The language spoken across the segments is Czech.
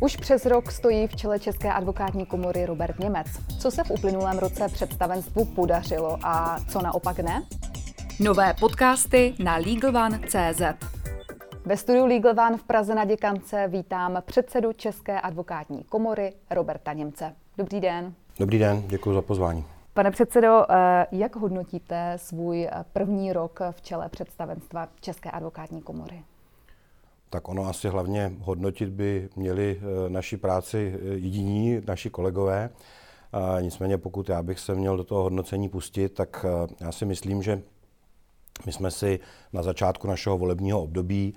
Už přes rok stojí v čele České advokátní komory Robert Němec. Co se v uplynulém roce představenstvu podařilo a co naopak ne? Nové podcasty na LegalOne.cz Ve studiu Legal One v Praze na Děkance vítám předsedu České advokátní komory Roberta Němce. Dobrý den. Dobrý den, děkuji za pozvání. Pane předsedo, eh, jak hodnotíte svůj první rok v čele představenstva České advokátní komory? Tak ono asi hlavně hodnotit by měli eh, naši práci eh, jediní, naši kolegové. Nicméně pokud já bych se měl do toho hodnocení pustit, tak já si myslím, že my jsme si na začátku našeho volebního období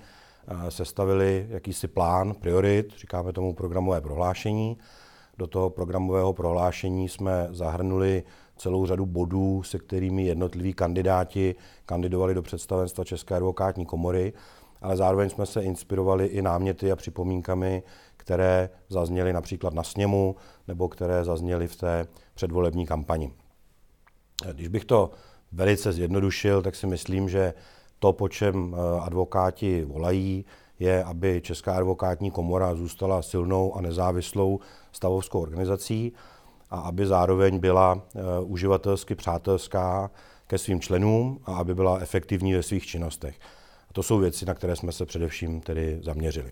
sestavili jakýsi plán, priorit, říkáme tomu programové prohlášení. Do toho programového prohlášení jsme zahrnuli celou řadu bodů, se kterými jednotliví kandidáti kandidovali do představenstva České advokátní komory, ale zároveň jsme se inspirovali i náměty a připomínkami, které zazněly například na sněmu nebo které zazněly v té předvolební kampani. Když bych to velice zjednodušil, tak si myslím, že to, po čem eh, advokáti volají, je, aby Česká advokátní komora zůstala silnou a nezávislou stavovskou organizací a aby zároveň byla uh, uživatelsky přátelská ke svým členům a aby byla efektivní ve svých činnostech. To jsou věci, na které jsme se především tedy zaměřili.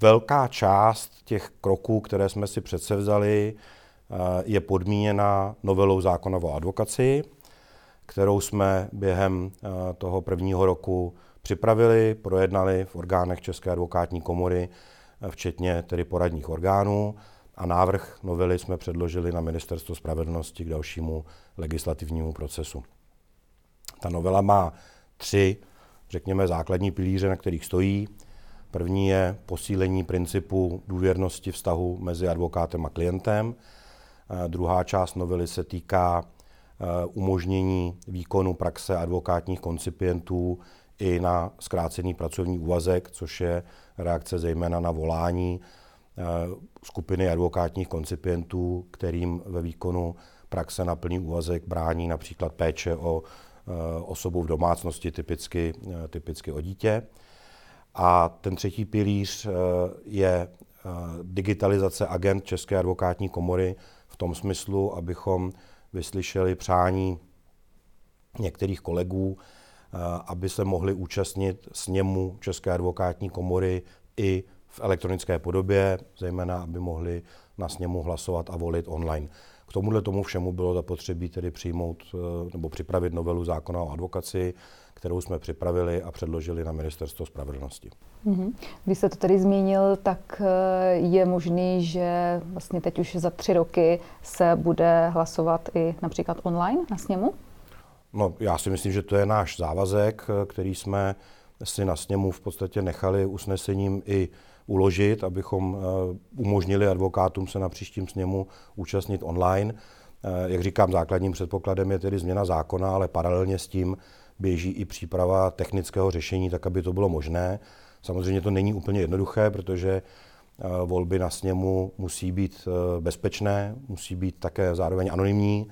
Velká část těch kroků, které jsme si předsevzali, je podmíněna novelou zákona o advokaci, kterou jsme během toho prvního roku připravili, projednali v orgánech České advokátní komory, včetně tedy poradních orgánů a návrh novely jsme předložili na Ministerstvo spravedlnosti k dalšímu legislativnímu procesu. Ta novela má tři, řekněme, základní pilíře, na kterých stojí. První je posílení principu důvěrnosti vztahu mezi advokátem a klientem. Druhá část novely se týká e, umožnění výkonu praxe advokátních koncipientů i na zkrácený pracovní úvazek, což je reakce zejména na volání eh, skupiny advokátních koncipientů, kterým ve výkonu praxe na plný úvazek brání například péče o eh, osobu v domácnosti, typicky, eh, typicky o dítě. A ten třetí pilíř je digitalizace agent České advokátní komory v tom smyslu, abychom vyslyšeli přání některých kolegů, aby se mohli účastnit sněmu České advokátní komory i v elektronické podobě, zejména aby mohli na sněmu hlasovat a volit online. K tomuhle tomu všemu bylo zapotřebí tedy přijmout e, nebo připravit novelu zákona o advokaci, kterou jsme připravili a předložili na Ministerstvo spravedlnosti. Mm-hmm. Když jste to tady zmínil, tak e, je možný, že vlastně teď už za tři roky se bude hlasovat i například online na sněmu? No, já si myslím, že to je náš závazek, který jsme si na sněmu v podstatě nechali usnesením i uložit, abychom eh, umožnili advokátům se na příštím sněmu účastnit online. Eh, jak říkám, základním předpokladem je tedy změna zákona, ale paralelně s tím běží i příprava technického řešení, tak aby to bylo možné. Samozřejmě to není úplně jednoduché, protože eh, volby na sněmu musí být bezpečné, musí být také zároveň anonymní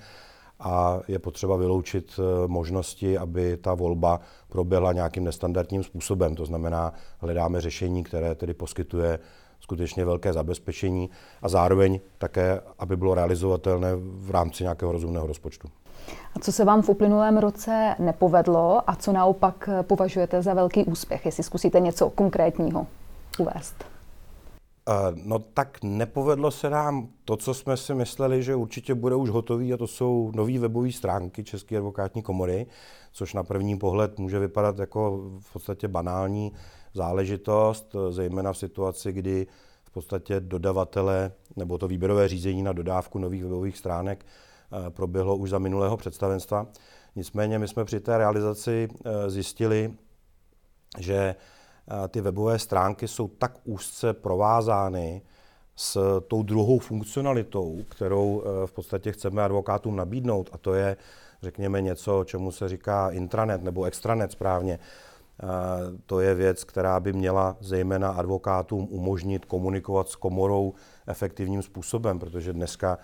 a je potřeba vyloučit eh, možnosti, aby ta volba proběhla nějakým nestandardním způsobem. To znamená, hledáme řešení, které tedy poskytuje skutečně velké zabezpečení a zároveň také, aby bylo realizovatelné v rámci nějakého rozumného rozpočtu. A co se vám v uplynulém roce nepovedlo a co naopak považujete za velký úspěch, jestli zkusíte něco konkrétního uvést? No tak nepovedlo se nám to, co jsme si mysleli, že určitě bude už hotový a to jsou nové webové stránky České advokátní komory, což na první pohled může vypadat jako v podstatě banální záležitost, zejména v situaci, kdy v podstatě dodavatele nebo to výběrové řízení na dodávku nových webových stránek eh, proběhlo už za minulého představenstva. Nicméně my jsme při té realizaci eh, zjistili, že ty webové stránky jsou tak úzce provázány s tou druhou funkcionalitou, kterou e, v podstatě chceme advokátům nabídnout, a to je, řekněme, něco, čemu se říká intranet nebo extranet správně. E, to je věc, která by měla zejména advokátům umožnit komunikovat s komorou efektivním způsobem, protože dneska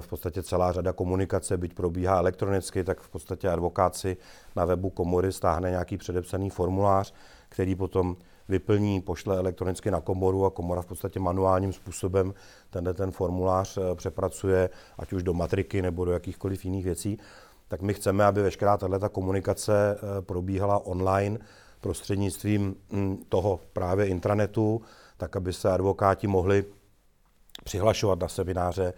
v podstatě celá řada komunikace, byť probíhá elektronicky, tak v podstatě advokát si na webu komory stáhne nějaký předepsaný formulář, který potom vyplní, pošle elektronicky na komoru a komora v podstatě manuálním způsobem tenhle ten formulář přepracuje, ať už do matriky nebo do jakýchkoliv jiných věcí, tak my chceme, aby veškerá tato komunikace probíhala online prostřednictvím hm, toho právě intranetu, tak aby se advokáti mohli přihlašovat na semináře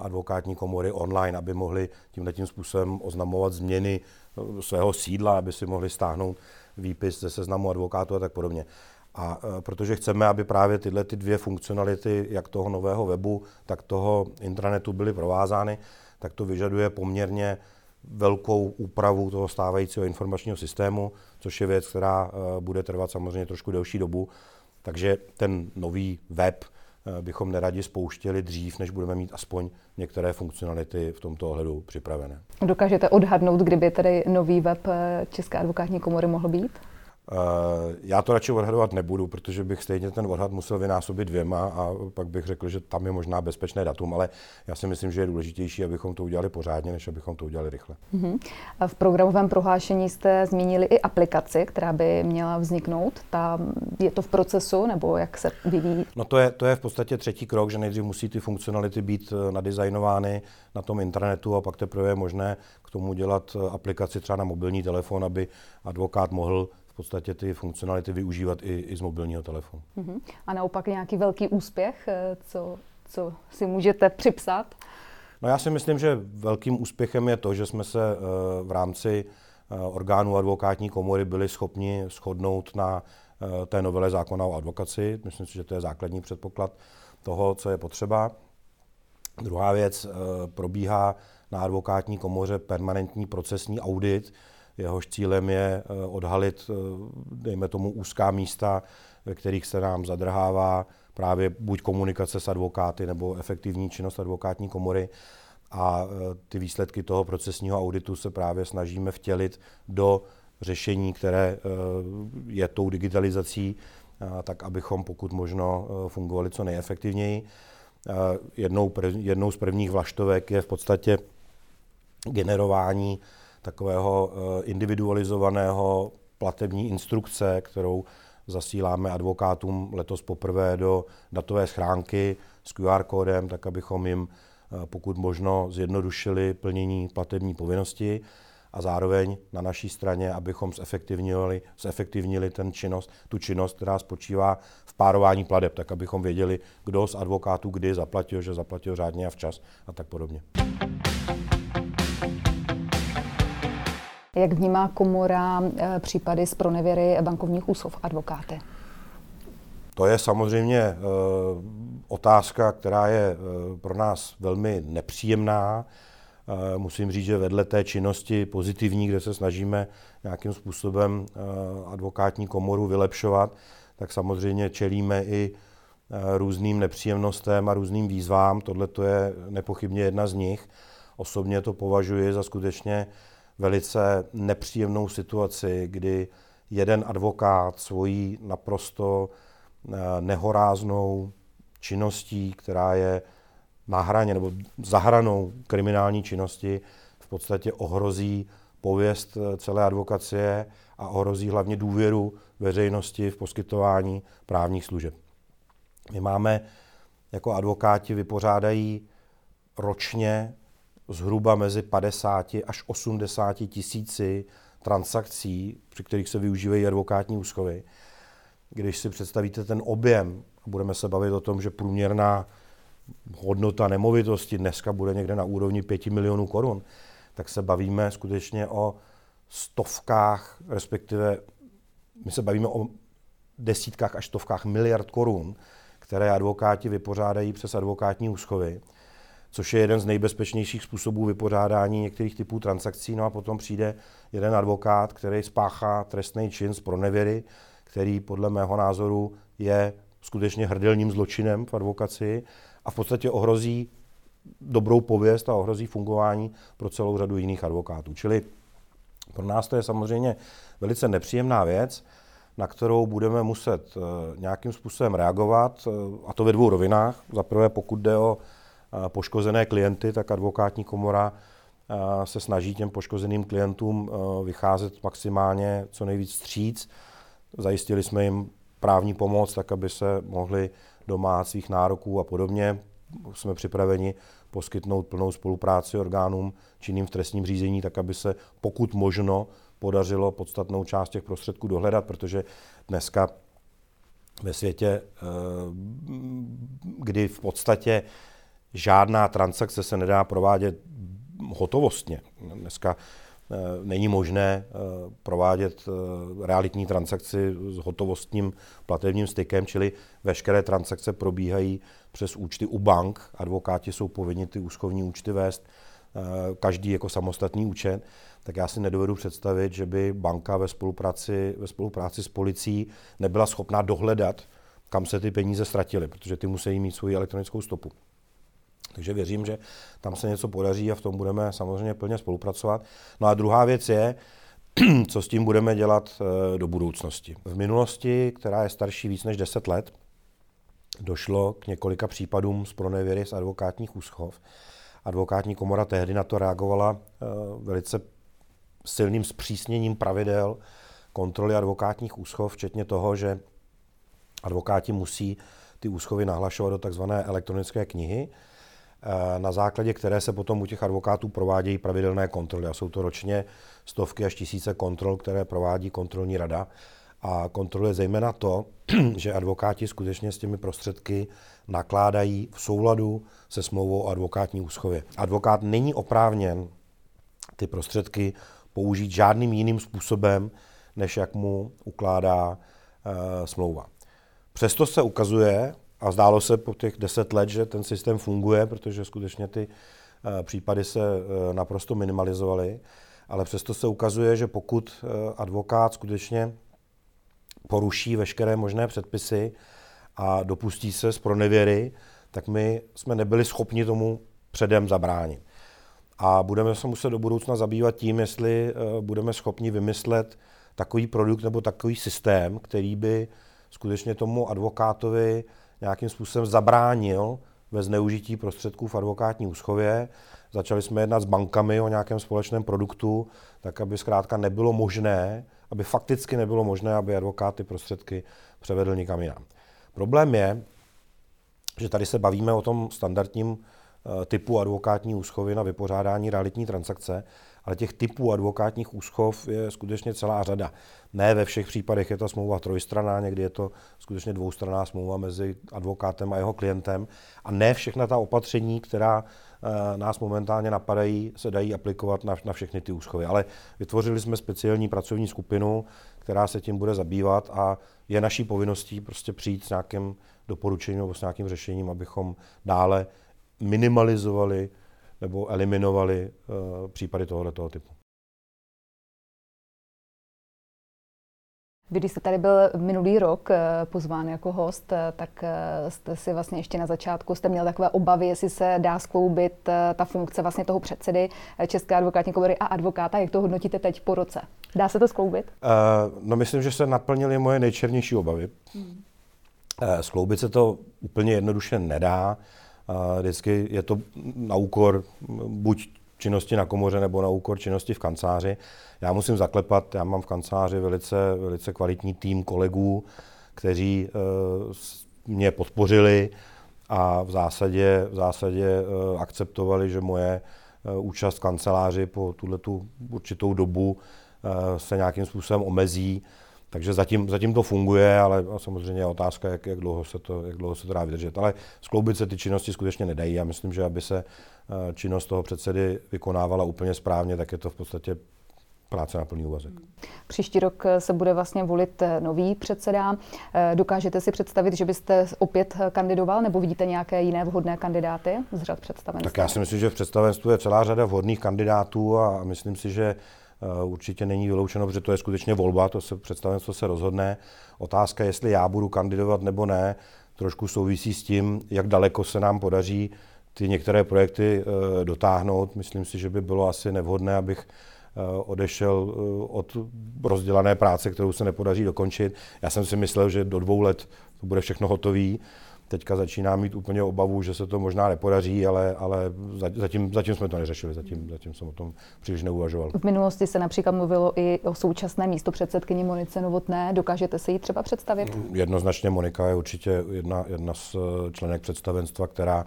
advokátní komory online, aby mohli tímhle tím způsobem oznamovat změny eh, svého sídla, aby si mohli stáhnout výpis ze seznamu advokátů a tak podobně. A eh, protože chceme, aby právě tyhle ty dvě funkcionality, jak toho nového webu, tak toho intranetu byly provázány, tak to vyžaduje poměrně velkou úpravu toho stávajícího informačního systému, což je věc, která eh, bude trvat samozřejmě trošku delší dobu. Takže ten nový web bychom neradi spouštěli dřív, než budeme mít aspoň některé funkcionality v tomto ohledu připravené. Dokážete odhadnout, kdyby tedy nový web eh, České advokátní komory mohl být? Eh, já to radši odhadovat nebudu, protože bych stejně ten odhad musel vynásobit dvěma a pak bych řekl, že tam je možná bezpečné datum, ale já si myslím, že je důležitější, abychom to udělali pořádně, než abychom to udělali rychle. Uh-huh. V programovém prohlášení jste zmínili i aplikaci, která by měla vzniknout. Ta, je to v procesu, nebo jak se vyvíjí? No to je, to je v podstatě třetí krok, že nejdřív musí ty funkcionality být eh, nadizajnovány na tom internetu a pak teprve je možné k tomu dělat eh, aplikaci třeba na mobilní telefon, aby advokát mohl podstatě ty funkcionality využívat i, i z mobilního telefonu. Uh-huh. A naopak nějaký velký úspěch, eh, co, co si můžete připsat? No já si myslím, že velkým úspěchem je to, že jsme se uh, v rámci uh, orgánů advokátní komory byli schopni shodnout na té novele zákona o advokaci. Myslím si, že to je základní předpoklad toho, co je potřeba. Druhá věc, probíhá na advokátní komoře permanentní procesní audit, Jehož cílem je eh, odhalit, eh, dejme tomu, úzká místa, ve kterých se nám zadrhává právě buď komunikace s advokáty nebo efektivní činnost advokátní komory. A eh, ty výsledky toho procesního auditu se právě snažíme vtělit do řešení, které je tou digitalizací, tak abychom pokud možno fungovali co nejefektivněji. Jednou, jednou z prvních vlaštovek je v podstatě generování takového eh, individualizovaného platební instrukce, kterou zasíláme advokátům letos poprvé do datové schránky s QR kódem, tak abychom jim eh, pokud možno zjednodušili plnění platební povinnosti a zároveň na naší straně, abychom zefektivnili, zefektivnili ten činnost, tu činnost, která spočívá v párování pladeb, tak abychom věděli, kdo z advokátů kdy zaplatil, že zaplatil řádně a včas a tak podobně. Jak vnímá komora eh, případy z pronevěry bankovních úsov advokáty? To je samozřejmě e, otázka, která je e, pro nás velmi nepříjemná. Musím říct, že vedle té činnosti pozitivní, kde se snažíme nějakým způsobem advokátní komoru vylepšovat, tak samozřejmě čelíme i různým nepříjemnostem a různým výzvám. Tohle to je nepochybně jedna z nich. Osobně to považuji za skutečně velice nepříjemnou situaci, kdy jeden advokát svojí naprosto eh, nehoráznou činností, která je na hraně nebo za hranou kriminální činnosti, v podstatě ohrozí pověst eh, celé advokacie a ohrozí hlavně důvěru veřejnosti v poskytování právních služeb. My máme jako advokáti vypořádají ročně zhruba mezi 50 až 80 tisíci transakcí, při kterých se využívají advokátní úschovy. Když si představíte ten objem, budeme se bavit o tom, že průměrná hodnota nemovitosti dneska bude někde na úrovni 5 milionů korun, tak se bavíme skutečně o stovkách, respektive my se bavíme o desítkách až stovkách miliard korun, které advokáti vypořádají přes advokátní úschovy což je jeden z nejbezpečnějších způsobů vypořádání některých typů transakcí. No a potom přijde jeden advokát, který spáchá trestný čin z pronevěry, který podle mého názoru je skutečně hrdelním zločinem v advokaci a v podstatě ohrozí dobrou pověst a ohrozí fungování pro celou řadu jiných advokátů. Čili pro nás to je samozřejmě velice nepříjemná věc, na kterou budeme muset eh, nějakým způsobem reagovat, eh, a to ve dvou rovinách. Za prvé, pokud jde o poškozené klienty, tak advokátní komora se snaží těm poškozeným klientům vycházet maximálně co nejvíc stříc. Zajistili jsme jim právní pomoc, tak aby se mohli domáhat svých nároků a podobně. Jsme připraveni poskytnout plnou spolupráci orgánům činným v trestním řízení, tak aby se pokud možno podařilo podstatnou část těch prostředků dohledat, protože dneska ve světě, eh, kdy v podstatě žádná transakce se nedá provádět hotovostně. Dneska eh, není možné eh, provádět realitní transakci s hotovostním platebním stykem, čili veškeré transakce probíhají přes účty u bank. Advokáti jsou povinni ty úschovní účty vést, každý jako samostatný účet tak já si nedovedu představit, že by banka ve spolupráci, ve spolupráci s policií nebyla schopná dohledat, kam se ty peníze ztratily, protože ty musí mít svoji elektronickou stopu. Takže věřím, že tam se něco podaří a v tom budeme samozřejmě plně spolupracovat. No a druhá věc je, co s tím budeme dělat eh, do budoucnosti. V minulosti, která je starší víc než 10 let, došlo k několika případům z pronevěry z advokátních úschov. Advokátní komora tehdy na to reagovala eh, velice silným zpřísněním pravidel kontroly advokátních úschov, včetně toho, že advokáti musí ty úschovy nahlašovat do tzv. elektronické knihy, na základě které se potom u těch advokátů provádějí pravidelné kontroly. A jsou to ročně stovky až tisíce kontrol, které provádí kontrolní rada. A kontroluje zejména to, že advokáti skutečně s těmi prostředky nakládají v souladu se smlouvou o advokátní úschově. Advokát není oprávněn ty prostředky použít žádným jiným způsobem, než jak mu ukládá e, smlouva. Přesto se ukazuje, a zdálo se po těch deset let, že ten systém funguje, protože skutečně ty e, případy se e, naprosto minimalizovaly, ale přesto se ukazuje, že pokud e, advokát skutečně poruší veškeré možné předpisy a dopustí se z pronevěry, tak my jsme nebyli schopni tomu předem zabránit. A budeme se muset do budoucna zabývat tím, jestli budeme schopni vymyslet takový produkt nebo takový systém, který by skutečně tomu advokátovi nějakým způsobem zabránil ve zneužití prostředků v advokátní úschově. Začali jsme jednat s bankami o nějakém společném produktu, tak aby zkrátka nebylo možné, aby fakticky nebylo možné, aby advokát ty prostředky převedl nikam jinam. Problém je, že tady se bavíme o tom standardním typu advokátní úschovy na vypořádání realitní transakce, ale těch typů advokátních úschov je skutečně celá řada. Ne ve všech případech je ta smlouva trojstraná, někdy je to skutečně dvoustranná smlouva mezi advokátem a jeho klientem a ne všechna ta opatření, která eh, nás momentálně napadají, se dají aplikovat na, na všechny ty úschovy. Ale vytvořili jsme speciální pracovní skupinu, která se tím bude zabývat a je naší povinností prostě přijít s nějakým doporučením nebo s nějakým řešením, abychom dále minimalizovali nebo eliminovali uh, případy tohoto typu. Vy, když jste tady byl minulý rok eh, pozván jako host, eh, tak jste si vlastně ještě na začátku jste měl takové obavy, jestli se dá skloubit ta funkce vlastně toho předsedy České advokátní komory a advokáta. Jak to hodnotíte teď po roce? Dá se to skloubit? Uh, no myslím, že se naplnily moje nejčernější obavy. Hmm. Uh, skloubit se to úplně jednoduše nedá. A vždycky je to na úkor buď činnosti na komoře nebo na úkor činnosti v kanceláři. Já musím zaklepat, já mám v kanceláři velice, velice kvalitní tým kolegů, kteří uh, mě podpořili a v zásadě, v zásadě uh, akceptovali, že moje uh, účast v kanceláři po tuhle určitou dobu se nějakým způsobem omezí. Takže zatím, zatím to funguje, ale samozřejmě je otázka, jak, jak, dlouho se to, jak dlouho se to dá vydržet. Ale skloubit se ty činnosti skutečně nedají. Já myslím, že aby se eh, činnost toho předsedy vykonávala úplně správně, tak je to v podstatě práce na plný úvazek. Příští rok se bude vlastně volit eh, nový předseda. Eh, dokážete si představit, že byste opět kandidoval, nebo vidíte nějaké jiné vhodné kandidáty z řad představenstva? Tak já si myslím, že v představenstvu je celá řada vhodných kandidátů a myslím si, že Eh, určitě není vyloučeno, protože to je skutečně volba, to se představenstvo se rozhodne. Otázka, jestli já budu kandidovat nebo ne, trošku souvisí s tím, jak daleko se nám podaří ty některé projekty eh, dotáhnout. Myslím si, že by bylo asi nevhodné, abych eh, odešel od rozdělané práce, kterou se nepodaří dokončit. Já jsem si myslel, že do dvou let to bude všechno hotové. Teďka začíná mít úplně obavu, že se to možná nepodaří, ale, ale zatím, zatím jsme to neřešili, zatím, zatím jsem o tom příliš neuvažoval. V minulosti se například mluvilo i o současné místo předsedkyni Monice Novotné. Dokážete si ji třeba představit? Jednoznačně Monika je určitě jedna, jedna z členek představenstva, která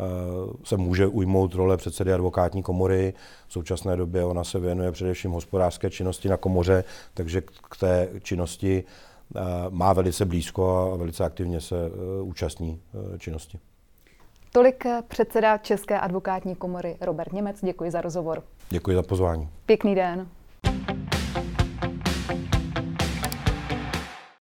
Eh, se může ujmout role předsedy advokátní komory. V současné době ona se věnuje především hospodářské činnosti na komoře, takže k té činnosti eh, má velice blízko a velice aktivně se eh, účastní činnosti. Tolik předseda České advokátní komory Robert Němec. Děkuji za rozhovor. Děkuji za pozvání. Pěkný den.